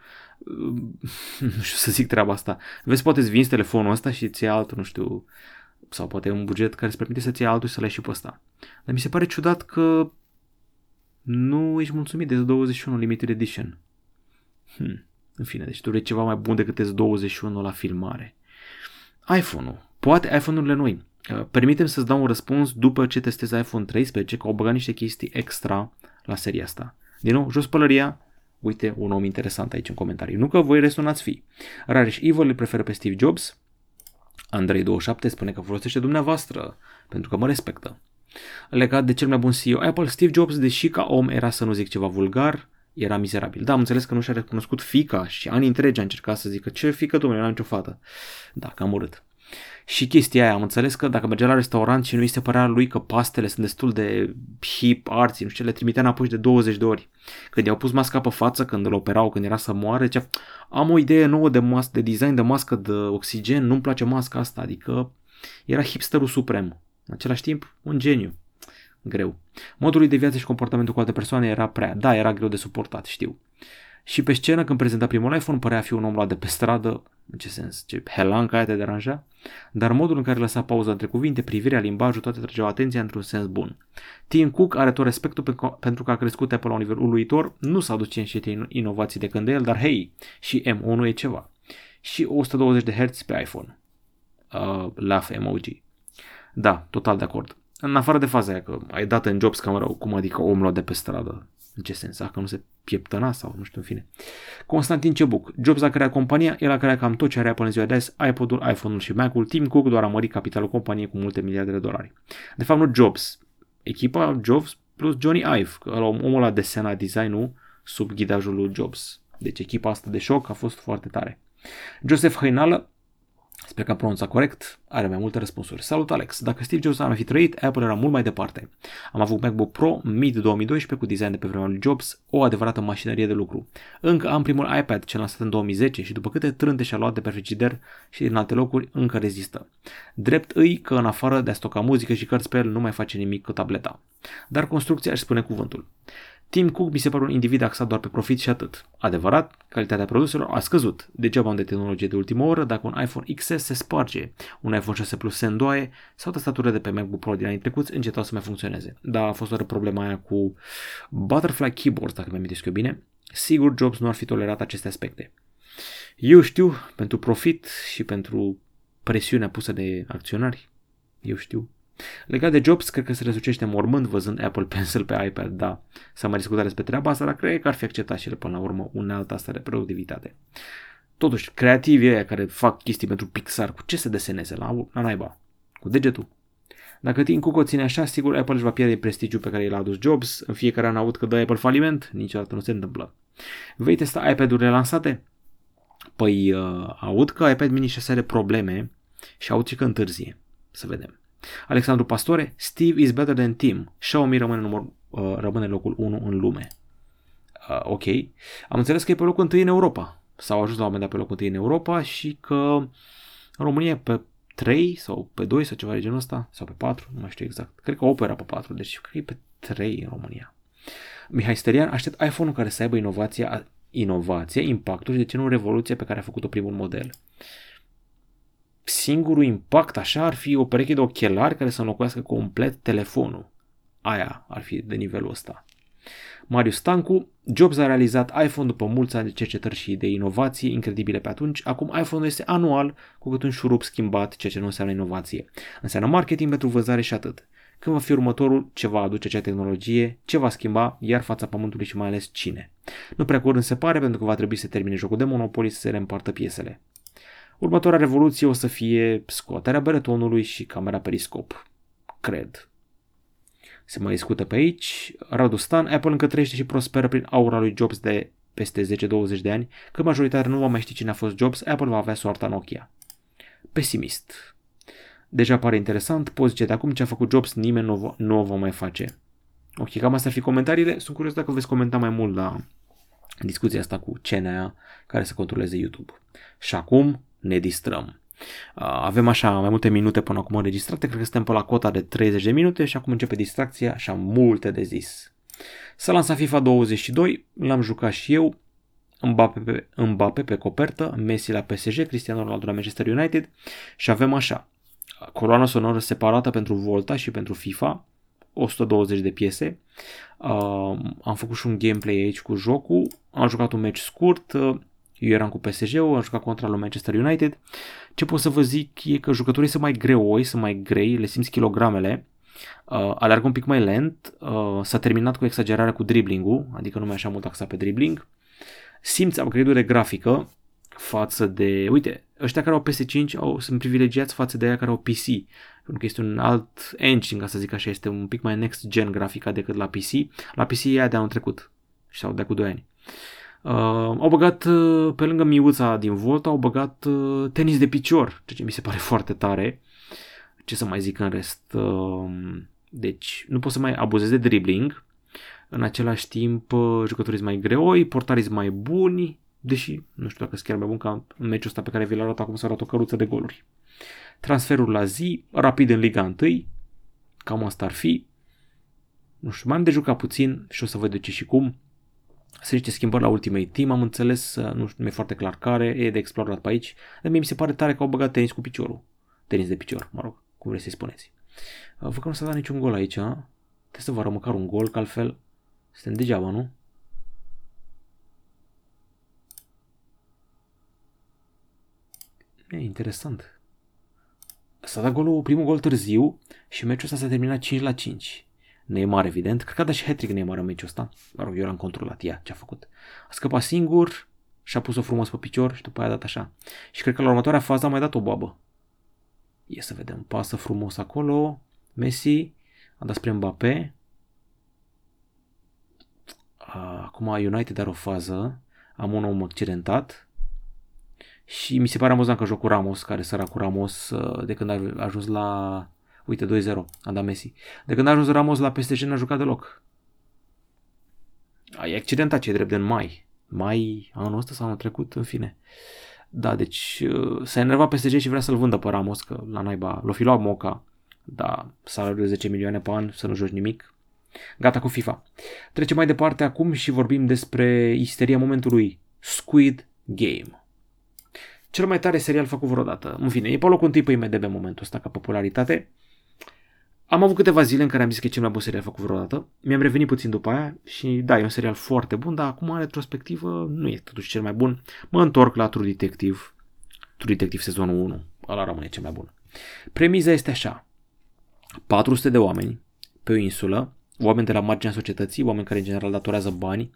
nu știu să zic treaba asta, vezi poate îți vinzi telefonul ăsta și ți altul, nu știu, sau poate un buget care îți permite să-ți iei altul și să le și pe ăsta. Dar mi se pare ciudat că nu ești mulțumit de S21 Limited Edition. Hmm. În fine, deci tu vrei ceva mai bun decât S21 la filmare. iPhone-ul. Poate iPhone-urile noi. Uh, permitem să-ți dau un răspuns după ce testezi iPhone 13, că au băgat niște chestii extra la seria asta. Din nou, jos pălăria, uite un om interesant aici în comentarii. Nu că voi restul n-ați fi. Rareș Evil îl preferă pe Steve Jobs. Andrei27 spune că folosește dumneavoastră pentru că mă respectă. Legat de cel mai bun CEO Apple, Steve Jobs, deși ca om era să nu zic ceva vulgar, era mizerabil. Da, am înțeles că nu și-a recunoscut fica și ani întregi a încercat să zică ce fică, domnule, n-am nicio fată. Da, cam urât. Și chestia aia, am înțeles că dacă mergea la restaurant și nu îi se părea lui că pastele sunt destul de hip, arții, nu știu ce, le trimitea înapoi de 20 de ori. Când i-au pus masca pe față, când îl operau, când era să moară, zicea, am o idee nouă de, mas- de design de mască de oxigen, nu-mi place masca asta, adică era hipsterul suprem. În același timp, un geniu. Greu. Modul lui de viață și comportamentul cu alte persoane era prea, da, era greu de suportat, știu. Și pe scenă, când prezenta primul iPhone, părea a fi un om luat de pe stradă, în ce sens, ce helanca aia te deranja, dar modul în care lăsa pauza între cuvinte, privirea, limbajul, toate trăgeau atenția într-un sens bun. Tim Cook are tot respectul pe, pentru că a crescut Apple la un nivel uluitor, nu s-a dus în inovații de când de el, dar hei, și M1 e ceva. Și 120 de Hz pe iPhone. Uh, laugh emoji. Da, total de acord. În afară de faza aia că ai dat în Jobs cam rău, cum adică om luat de pe stradă. În ce sens? Dacă nu se pieptăna sau nu știu în fine. Constantin Cebuc. Jobs a creat compania, el a creat cam tot ce are Apple în ziua de azi, iPod-ul, iPhone-ul și Mac-ul. Tim Cook doar a mărit capitalul companiei cu multe miliarde de dolari. De fapt nu Jobs. Echipa Jobs plus Johnny Ive, că omul ăla desena design-ul sub ghidajul lui Jobs. Deci echipa asta de șoc a fost foarte tare. Joseph Hăinală Sper că am pronunțat corect, are mai multe răspunsuri. Salut Alex, dacă Steve Jobs ar fi trăit, Apple era mult mai departe. Am avut MacBook Pro mid 2012 cu design de pe vremea lui Jobs, o adevărată mașinărie de lucru. Încă am primul iPad ce l-am lansat în 2010 și după câte trânte și-a luat de pe frigider și din alte locuri, încă rezistă. Drept îi că în afară de a stoca muzică și cărți pe el nu mai face nimic cu tableta. Dar construcția își spune cuvântul. Tim Cook mi se pare un individ axat doar pe profit și atât. Adevărat, calitatea produselor a scăzut. Degeaba am de tehnologie de ultimă oră dacă un iPhone XS se sparge, un iPhone 6 Plus se îndoaie sau tastaturile de pe MacBook Pro din anii trecuți încetau să mai funcționeze. Dar a fost doar problema aia cu Butterfly Keyboards, dacă mi-am eu bine. Sigur, Jobs nu ar fi tolerat aceste aspecte. Eu știu, pentru profit și pentru presiunea pusă de acționari, eu știu. Legat de Jobs, cred că se răsucește mormânt văzând Apple Pencil pe iPad, da. S-a mai discutat despre treaba asta, dar cred că ar fi acceptat și el până la urmă unealta asta de productivitate. Totuși, creativii ăia care fac chestii pentru Pixar, cu ce se deseneze la, la naiba? Cu degetul. Dacă Tim Cook o ține așa, sigur Apple își va pierde prestigiul pe care i l-a adus Jobs. În fiecare an aud că dă Apple faliment, niciodată nu se întâmplă. Vei testa iPad-urile lansate? Păi uh, aud că iPad mini 6 are probleme și aud și că întârzie. Să vedem. Alexandru Pastore, Steve is better than Tim. Xiaomi rămâne, număr, uh, rămâne locul 1 în lume. Uh, ok. Am înțeles că e pe locul 1 în Europa. S-au ajuns la un moment dat pe locul 1 în Europa și că România e pe 3 sau pe 2 sau ceva de genul ăsta, sau pe 4, nu mai știu exact. Cred că Opera pe 4, deci cred că e pe 3 în România. Mihai Sterian, aștept iPhone-ul care să aibă inovația, inovație, impactul și de ce nu revoluția pe care a făcut-o primul model. Singurul impact așa ar fi o pereche de ochelari care să înlocuiască complet telefonul. Aia ar fi de nivelul ăsta. Marius Stancu, Jobs a realizat iPhone după mulți ani de cercetări și de inovație incredibile pe atunci. Acum iPhone este anual cu cât un șurup schimbat, ceea ce nu înseamnă inovație. Înseamnă marketing pentru vânzare și atât. Când va fi următorul, ce va aduce acea tehnologie, ce va schimba, iar fața pământului și mai ales cine. Nu prea curând se pare pentru că va trebui să termine jocul de Monopoly să se reîmpartă piesele. Următoarea revoluție o să fie scoaterea beretonului și camera periscop. Cred se mai discută pe aici. Radu Stan, Apple încă trăiește și prosperă prin aura lui Jobs de peste 10-20 de ani, că majoritatea nu va mai ști cine a fost Jobs, Apple va avea soarta Nokia. Pesimist. Deja pare interesant, poți zice de acum ce a făcut Jobs, nimeni nu, va, nu o va mai face. Ok, cam astea ar fi comentariile. Sunt curios dacă veți comenta mai mult la discuția asta cu CNA care să controleze YouTube. Și acum ne distrăm. Avem așa mai multe minute până acum înregistrate, cred că suntem pe la cota de 30 de minute și acum începe distracția și am multe de zis. S-a lansat FIFA 22, l-am jucat și eu, Mbappe pe, Mbappe pe copertă, Messi la PSG, Cristiano Ronaldo la Manchester United și avem așa, coloana sonoră separată pentru Volta și pentru FIFA, 120 de piese. Uh, am făcut și un gameplay aici cu jocul, am jucat un match scurt, uh, eu eram cu PSG-ul, am jucat contra lui Manchester United. Ce pot să vă zic e că jucătorii sunt mai greoi, sunt mai grei, le simți kilogramele, uh, alergă un pic mai lent, uh, s-a terminat cu exagerarea cu dribbling-ul, adică nu mai așa mult axa pe dribbling. Simți upgrade de grafică față de, uite, ăștia care au PS5 au, sunt privilegiați față de aia care au PC, pentru că este un alt engine, ca să zic așa, este un pic mai next gen grafica decât la PC. La PC e aia de anul trecut, sau de cu 2 ani. Uh, au băgat, uh, pe lângă miuța din Volta, au băgat uh, tenis de picior, ceea ce mi se pare foarte tare. Ce să mai zic în rest? Uh, deci, nu poți să mai abuzezi de dribbling. În același timp, uh, jucătorii sunt mai greoi, portarii sunt mai buni, deși nu știu dacă sunt chiar mai bun ca în meciul ăsta pe care vi l arăt acum să arăt o căruță de goluri. Transferul la zi, rapid în Liga 1, cam asta ar fi. Nu știu, mai am de jucat puțin și o să văd de ce și cum. Să niște schimbări la Ultimate Team, am înțeles, uh, nu știu, nu e foarte clar care, e de explorat pe aici, dar mie mi se pare tare că au băgat tenis cu piciorul. Tenis de picior, mă rog, cum vreți să-i spuneți. Uh, văd că nu s-a dat niciun gol aici, a? Trebuie să vă măcar un gol, că altfel suntem degeaba, nu? E interesant. S-a dat golul, primul gol târziu și meciul ăsta s-a terminat 5 la 5. Neymar, evident. Cred că a dat și hat-trick Neymar în meciul ăsta. Mă rog, eu l-am controlat ea ce a făcut. A scăpat singur și a pus-o frumos pe picior și după aia a dat așa. Și cred că la următoarea fază a mai dat o boabă. Ia să vedem. Pasă frumos acolo. Messi a dat spre Mbappé. Acum United are o fază. Am un om accidentat. Și mi se pare amuzant că joc cu Ramos, care săra cu Ramos uh, de când a ajuns la Uite, 2-0, a dat Messi. De când a ajuns Ramos la PSG n-a jucat deloc. E accidentat ce drept de în mai. Mai anul ăsta sau anul trecut, în fine. Da, deci uh, s-a enervat PSG și vrea să-l vândă pe Ramos, că la naiba l-o fi luat Moca. Da, salariul de 10 milioane pe an, să nu joci nimic. Gata cu FIFA. Trecem mai departe acum și vorbim despre isteria momentului. Squid Game. Cel mai tare serial făcut vreodată. În fine, e pe locul întâi pe IMDB momentul ăsta ca popularitate. Am avut câteva zile în care am zis că e cel mai bun serial făcut vreodată. Mi-am revenit puțin după aia și da, e un serial foarte bun, dar acum, în retrospectivă, nu e totuși cel mai bun. Mă întorc la True Detective. True Detective sezonul 1. Ăla rămâne cel mai bun. Premiza este așa. 400 de oameni pe o insulă, oameni de la marginea societății, oameni care în general datorează bani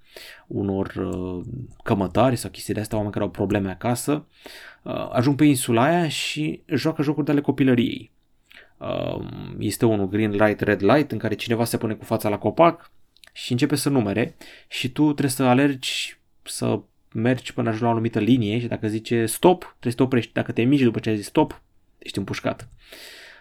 unor uh, cămătari sau chestii de astea, oameni care au probleme acasă, uh, ajung pe insula aia și joacă jocuri de ale copilăriei. Uh, este unul green light, red light, în care cineva se pune cu fața la copac și începe să numere și tu trebuie să alergi să mergi până ajungi la o anumită linie și dacă zice stop, trebuie să te oprești. Dacă te miști după ce ai zis stop, ești împușcat.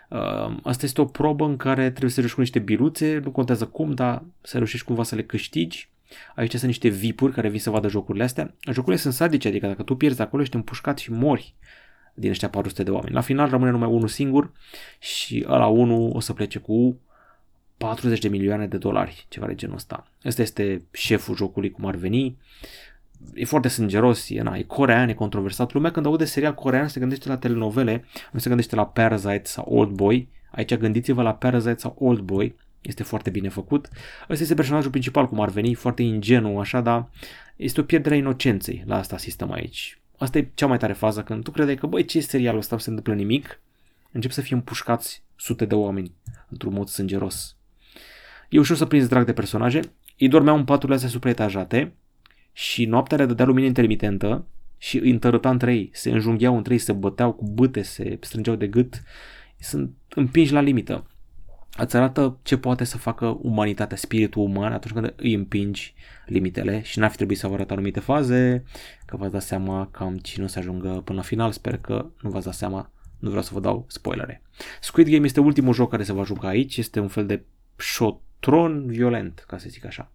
Uh, asta este o probă în care trebuie să reușești cu niște biluțe, nu contează cum, dar să reușești cumva să le câștigi. Aici sunt niște vipuri care vin să vadă jocurile astea. Jocurile sunt sadice, adică dacă tu pierzi acolo, ești împușcat și mori din ăștia 400 de oameni. La final rămâne numai unul singur și ăla unul o să plece cu 40 de milioane de dolari, ceva de genul ăsta. Ăsta este șeful jocului, cum ar veni e foarte sângeros, e, na, e corean, e controversat. Lumea când aude serial corean se gândește la telenovele, nu se gândește la Parasite sau Old Boy. Aici gândiți-vă la Parasite sau Old Boy, este foarte bine făcut. Ăsta este personajul principal, cum ar veni, foarte ingenu, așa, dar este o pierdere a inocenței. La asta asistăm aici. Asta e cea mai tare fază, când tu credeai că, băi, ce e serialul ăsta, nu se întâmplă nimic, încep să fie împușcați sute de oameni într-un mod sângeros. E ușor să prinzi drag de personaje, ei dormeau în paturile astea supraetajate, și noaptea le dădea lumină intermitentă și îi întărâta între ei, se înjungheau între ei, se băteau cu bâte, se strângeau de gât, sunt împinși la limită. Ați arată ce poate să facă umanitatea, spiritul uman atunci când îi împingi limitele și n-ar fi trebuit să vă arăt anumite faze, că v-ați dat seama cam cine o să ajungă până la final, sper că nu v-ați dat seama, nu vreau să vă dau spoilere. Squid Game este ultimul joc care se va juca aici, este un fel de șotron violent, ca să zic așa.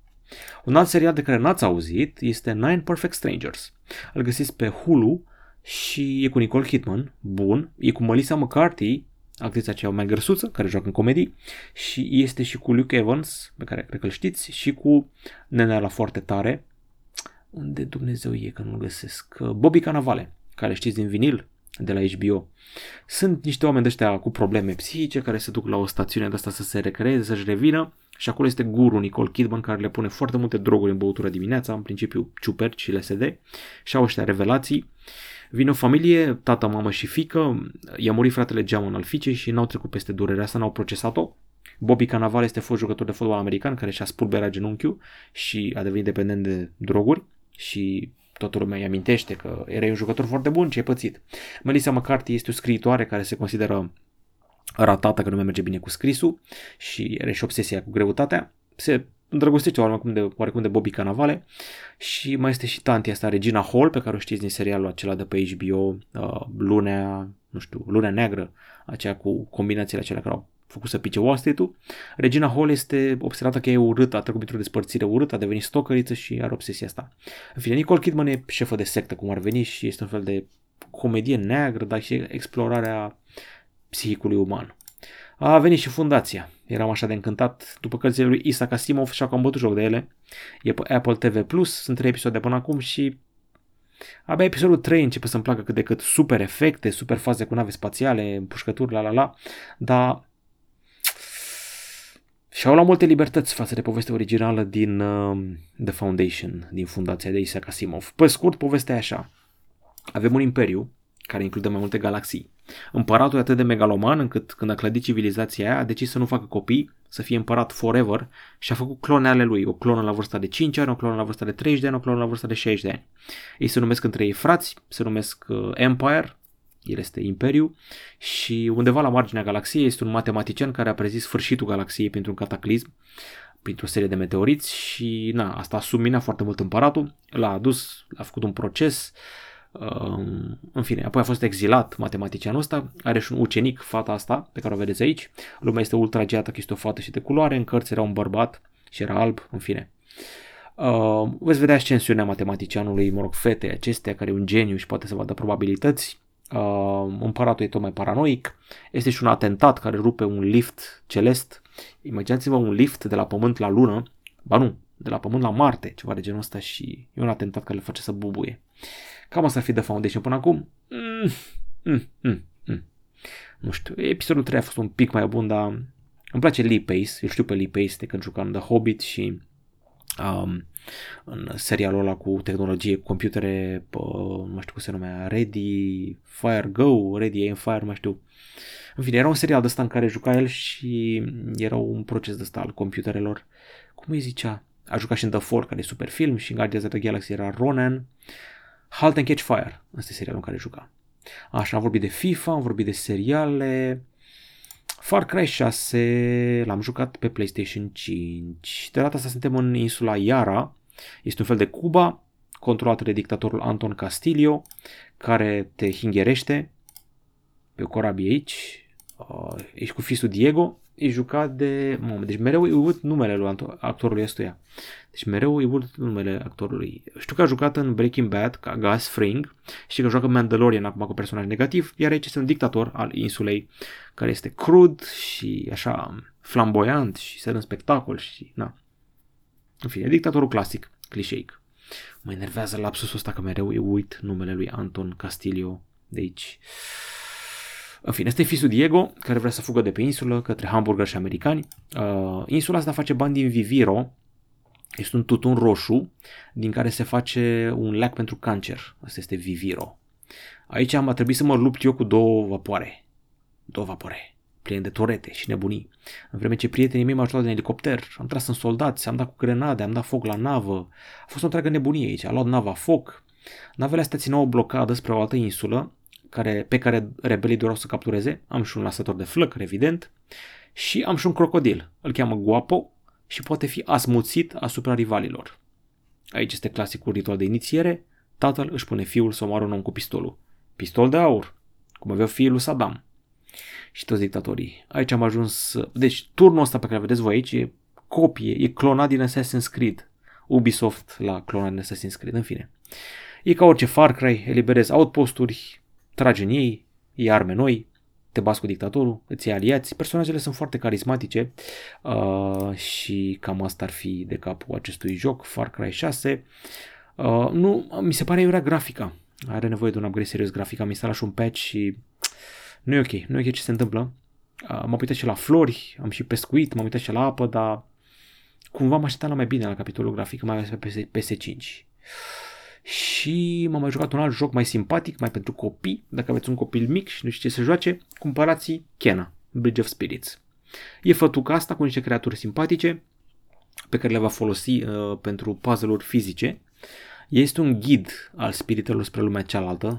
Un alt serial de care n-ați auzit este Nine Perfect Strangers. Îl găsiți pe Hulu și e cu Nicole Kidman, bun, e cu Melissa McCarthy, actrița aceea mai grăsuță, care joacă în comedii, și este și cu Luke Evans, pe care cred că îl știți, și cu nenea la foarte tare, unde Dumnezeu e că nu-l găsesc, Bobby Cannavale, care știți din vinil, de la HBO. Sunt niște oameni de ăștia cu probleme psihice care se duc la o stațiune de asta să se recreeze, să-și revină și acolo este guru Nicole Kidman care le pune foarte multe droguri în băutură dimineața, în principiu ciuperci și LSD și au ăștia revelații. Vine o familie, tată, mamă și fică, i-a murit fratele geamăn al fiicei și n-au trecut peste durerea asta, n-au procesat-o. Bobby Cannavale este fost jucător de fotbal american care și-a spulberat genunchiul și a devenit dependent de droguri și toată lumea îi amintește că era un jucător foarte bun, ce ai pățit. Melissa McCarthy este o scriitoare care se consideră ratată că nu mai merge bine cu scrisul și are și obsesia cu greutatea. Se îndrăgostește oarecum de, oarecum de Bobby Cannavale și mai este și tantia asta, Regina Hall, pe care o știți din serialul acela de pe HBO, uh, Lunea, nu știu, Lunea Neagră, aceea cu combinațiile acelea care au făcut să pice Wall Street-ul. Regina Hall este observată că e urâtă, a trecut printr-o despărțire urâtă, a devenit stocăriță și are obsesia asta. În fine, Nicole Kidman e șefă de sectă, cum ar veni, și este un fel de comedie neagră, dar și explorarea psihicului uman. A venit și fundația. Eram așa de încântat după cărțile lui Isaac Asimov și am bătut joc de ele. E pe Apple TV+, Plus, sunt trei episoade până acum și abia episodul 3 începe să-mi placă cât de cât super efecte, super faze cu nave spațiale, împușcături, la la la, dar și au luat multe libertăți față de povestea originală din uh, The Foundation, din fundația de Isaac Asimov. Pe scurt, povestea e așa. Avem un imperiu care include mai multe galaxii. Împăratul e atât de megaloman încât când a clădit civilizația aia a decis să nu facă copii, să fie împărat forever și a făcut clone ale lui. O clonă la vârsta de 5 ani, o clonă la vârsta de 30 de ani, o clonă la vârsta de 60 de ani. Ei se numesc între ei frați, se numesc uh, Empire, el este Imperiu și undeva la marginea galaxiei este un matematician care a prezis sfârșitul galaxiei printr-un cataclism, printr-o serie de meteoriți și na, asta a subminat foarte mult împăratul, l-a adus, a făcut un proces, um, în fine, apoi a fost exilat matematicianul ăsta, are și un ucenic, fata asta, pe care o vedeți aici, lumea este ultrageată că este o fată și de culoare, în cărți era un bărbat și era alb, în fine. Uh, veți vedea ascensiunea matematicianului, mă rog, fete acestea, care e un geniu și poate să vadă probabilități, uh, împăratul e tot mai paranoic, este și un atentat care rupe un lift celest. Imaginați-vă un lift de la Pământ la Lună, ba nu, de la Pământ la Marte, ceva de genul ăsta și e un atentat care le face să bubuie. Cam asta ar fi de Foundation până acum. Mm, mm, mm, mm. Nu știu, episodul 3 a fost un pic mai bun, dar Îmi place Lee Pace, îl știu pe Lee Pace de când jucam The Hobbit și um, în serialul ăla cu tehnologie, cu computere, uh, nu știu cum se numea, Ready, Fire Go, Ready Aim Fire, nu mai știu. În fine, era un serial de ăsta în care juca el și era un proces de ăsta al computerelor. Cum îi zicea? A jucat și în The Fall, care e super film, și în Guardians of the Galaxy era Ronan. Halt and Catch Fire, ăsta e serialul în care juca. Așa, am vorbit de FIFA, am vorbit de seriale. Far Cry 6 l-am jucat pe PlayStation 5. De data asta suntem în insula Yara. Este un fel de Cuba, controlată de dictatorul Anton Castillo, care te hingherește pe o corabie aici. Uh, ești cu fisul Diego e jucat de... Mă, deci mereu îi uit numele lui actorului ăstuia. Deci mereu îi uit numele actorului. Știu că a jucat în Breaking Bad ca Gus Fring, și că joacă Mandalorian acum cu personaj negativ, iar aici este un dictator al insulei care este crud și așa flamboyant și se dă în spectacol și na. În fine, dictatorul clasic, clișeic. Mă enervează lapsusul ăsta că mereu îi uit numele lui Anton Castillo de aici. În fine, este fisul Diego, care vrea să fugă de pe insulă către hamburger și americani. Uh, insula asta face bani din Viviro, este un tutun roșu din care se face un lac pentru cancer. Asta este Viviro. Aici am trebuit să mă lupt eu cu două vapoare. Două vapoare pline de torete și nebunii. În vreme ce prietenii mei m-au ajutat în elicopter, am tras în soldați, am dat cu grenade, am dat foc la navă. A fost o întreagă nebunie aici. A luat nava foc. Navele astea țineau o blocadă spre o altă insulă care, pe care rebelii doreau să captureze. Am și un lasător de flăcări, evident. Și am și un crocodil. Îl cheamă Guapo și poate fi asmuțit asupra rivalilor. Aici este clasicul ritual de inițiere. Tatăl își pune fiul să omoară un om cu pistolul. Pistol de aur, cum avea fiul lui Saddam. Și toți dictatorii. Aici am ajuns... Deci, turnul ăsta pe care vedeți voi aici e copie, e clonat din Assassin's Creed. Ubisoft la clonat din Assassin's Creed, în fine. E ca orice Far Cry, eliberezi outposturi, tragi în ei, iei arme noi, te bați cu dictatorul, îți iei aliați. Personajele sunt foarte carismatice uh, și cam asta ar fi de capul acestui joc, Far Cry 6. Uh, nu, mi se pare iurea grafica. Are nevoie de un upgrade serios grafic. Am instalat și un patch și nu e ok. Nu e ok ce se întâmplă. Uh, m-am uitat și la flori, am și pescuit, m-am uitat și la apă, dar cumva mă așteptam la mai bine la capitolul grafic, mai ales pe PS5 și m-am mai jucat un alt joc mai simpatic, mai pentru copii. Dacă aveți un copil mic și nu știți ce să joace, cumpărați Kena, Bridge of Spirits. E fătuca asta cu niște creaturi simpatice pe care le va folosi uh, pentru puzzle-uri fizice. Este un ghid al spiritelor spre lumea cealaltă,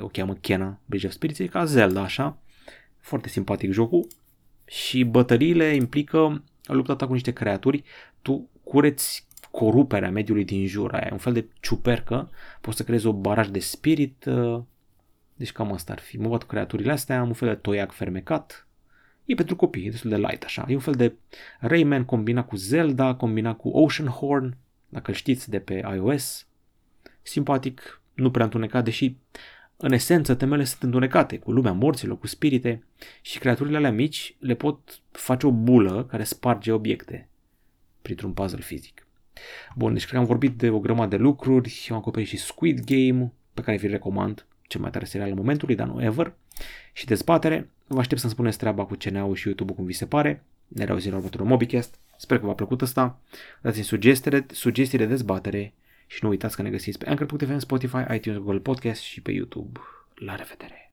o cheamă Kena, Bridge of Spirits, e ca Zelda așa, foarte simpatic jocul și bătăriile implică lupta ta cu niște creaturi, tu cureți coruperea mediului din jur, aia e un fel de ciupercă, poți să creezi o baraj de spirit, uh, deci cam asta ar fi. Mă văd creaturile astea, am un fel de toiac fermecat, e pentru copii, e destul de light așa, e un fel de Rayman combinat cu Zelda, combinat cu Ocean Horn, dacă îl știți de pe iOS, simpatic, nu prea întunecat, deși în esență temele sunt întunecate cu lumea morților, cu spirite și creaturile alea mici le pot face o bulă care sparge obiecte printr-un puzzle fizic. Bun, deci cred că am vorbit de o grămadă de lucruri, am acoperit și Squid Game, pe care vi-l recomand, cel mai tare serial al momentului, dar nu ever, și dezbatere. Vă aștept să-mi spuneți treaba cu CNA-ul și YouTube-ul cum vi se pare. Ne reauzim la următorul Mobicast. Sper că v-a plăcut ăsta. Dați-mi sugestii, sugestii de dezbatere și nu uitați că ne găsiți pe Anchor.fm, Spotify, iTunes, Google Podcast și pe YouTube. La revedere!